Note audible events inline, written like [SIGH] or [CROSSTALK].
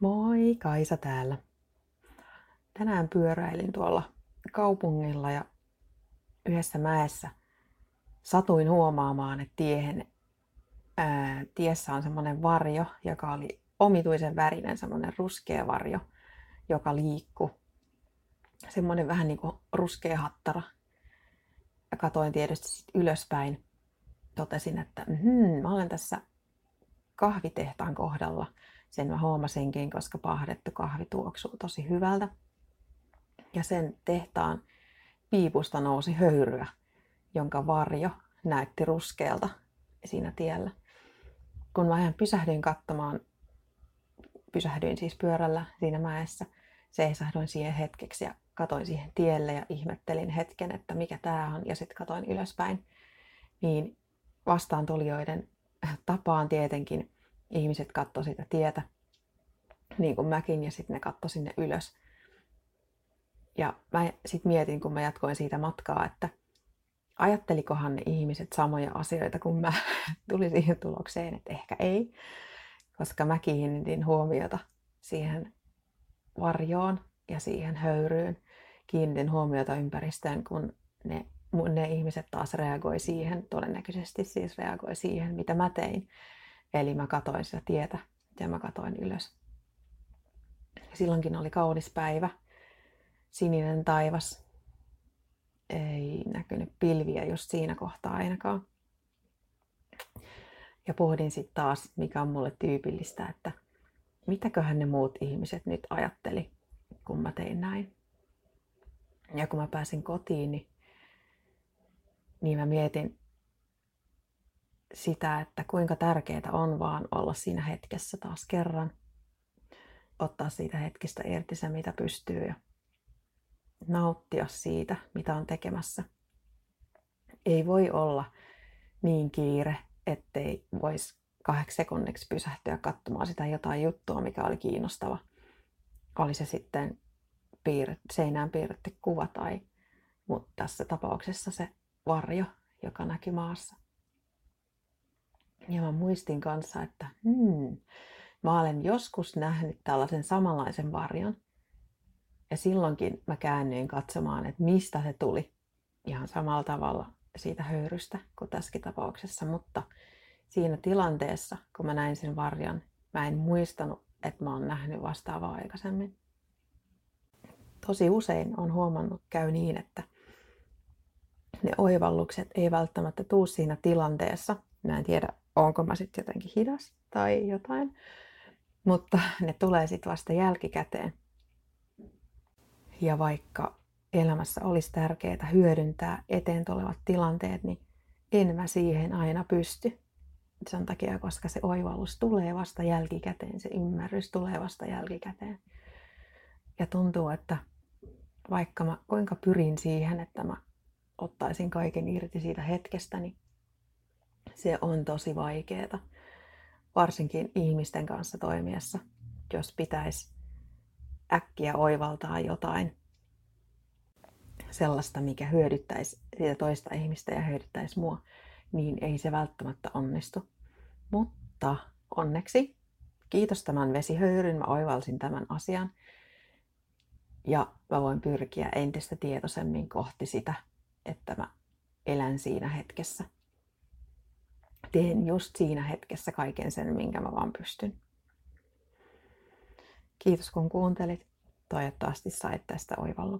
Moi, Kaisa täällä. Tänään pyöräilin tuolla kaupungilla ja yhdessä mäessä satuin huomaamaan, että tiehen, ää, tiessä on semmoinen varjo, joka oli omituisen värinen, semmoinen ruskea varjo, joka liikkuu. Semmoinen vähän niin kuin ruskea hattara. Ja katoin tietysti sit ylöspäin. Totesin, että hmm, mä olen tässä kahvitehtaan kohdalla – sen mä huomasinkin, koska pahdettu kahvi tuoksuu tosi hyvältä. Ja sen tehtaan piipusta nousi höyryä, jonka varjo näytti ruskealta siinä tiellä. Kun mä pysähdyin katsomaan, pysähdyin siis pyörällä siinä mäessä, seisahduin siihen hetkeksi ja katoin siihen tielle ja ihmettelin hetken, että mikä tämä on, ja sitten katoin ylöspäin, niin vastaan tulijoiden tapaan tietenkin ihmiset katsoi sitä tietä, niin kuin mäkin, ja sitten ne katsoi sinne ylös. Ja mä sitten mietin, kun mä jatkoin siitä matkaa, että ajattelikohan ne ihmiset samoja asioita, kun mä [LAUGHS] tulin siihen tulokseen, että ehkä ei, koska mä kiinnitin huomiota siihen varjoon ja siihen höyryyn. Kiinnitin huomiota ympäristöön, kun ne, ne ihmiset taas reagoi siihen, todennäköisesti siis reagoi siihen, mitä mä tein. Eli mä katoin sitä tietä ja mä katoin ylös. Silloinkin oli kaunis päivä, sininen taivas. Ei näkynyt pilviä just siinä kohtaa ainakaan. Ja pohdin sitten taas, mikä on mulle tyypillistä, että mitäköhän ne muut ihmiset nyt ajatteli, kun mä tein näin. Ja kun mä pääsin kotiin, niin, niin mä mietin, sitä, että kuinka tärkeää on vaan olla siinä hetkessä taas kerran. Ottaa siitä hetkestä irti se, mitä pystyy ja nauttia siitä, mitä on tekemässä. Ei voi olla niin kiire, ettei voisi kahdeksi sekunniksi pysähtyä katsomaan sitä jotain juttua, mikä oli kiinnostava. Oli se sitten piirret, seinään piirretty kuva tai mutta tässä tapauksessa se varjo, joka näkyy maassa. Ja mä muistin kanssa, että hmm, mä olen joskus nähnyt tällaisen samanlaisen varjon. Ja silloinkin mä käännyin katsomaan, että mistä se tuli. Ihan samalla tavalla siitä höyrystä kuin tässäkin tapauksessa. Mutta siinä tilanteessa, kun mä näin sen varjon, mä en muistanut, että mä oon nähnyt vastaavaa aikaisemmin. Tosi usein on huomannut käy niin, että ne oivallukset ei välttämättä tuu siinä tilanteessa. Mä en tiedä, onko mä sitten jotenkin hidas tai jotain. Mutta ne tulee sitten vasta jälkikäteen. Ja vaikka elämässä olisi tärkeää hyödyntää eteen tulevat tilanteet, niin en mä siihen aina pysty. Sen takia, koska se oivallus tulee vasta jälkikäteen, se ymmärrys tulee vasta jälkikäteen. Ja tuntuu, että vaikka mä kuinka pyrin siihen, että mä ottaisin kaiken irti siitä hetkestä, niin se on tosi vaikeaa, varsinkin ihmisten kanssa toimiessa, jos pitäisi äkkiä oivaltaa jotain sellaista, mikä hyödyttäisi sitä toista ihmistä ja hyödyttäisi mua, niin ei se välttämättä onnistu. Mutta onneksi, kiitos tämän vesihöyryn, mä oivalsin tämän asian. Ja mä voin pyrkiä entistä tietoisemmin kohti sitä, että mä elän siinä hetkessä teen just siinä hetkessä kaiken sen, minkä mä vaan pystyn. Kiitos kun kuuntelit. Toivottavasti sait tästä oivalluksen.